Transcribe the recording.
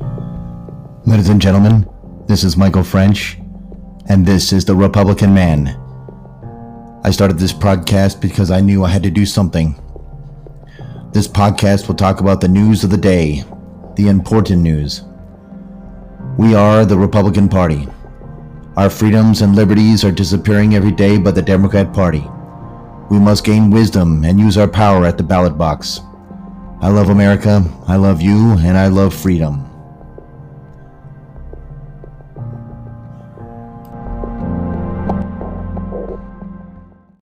Ladies and gentlemen, this is Michael French, and this is The Republican Man. I started this podcast because I knew I had to do something. This podcast will talk about the news of the day, the important news. We are the Republican Party. Our freedoms and liberties are disappearing every day by the Democrat Party. We must gain wisdom and use our power at the ballot box. I love America, I love you, and I love freedom.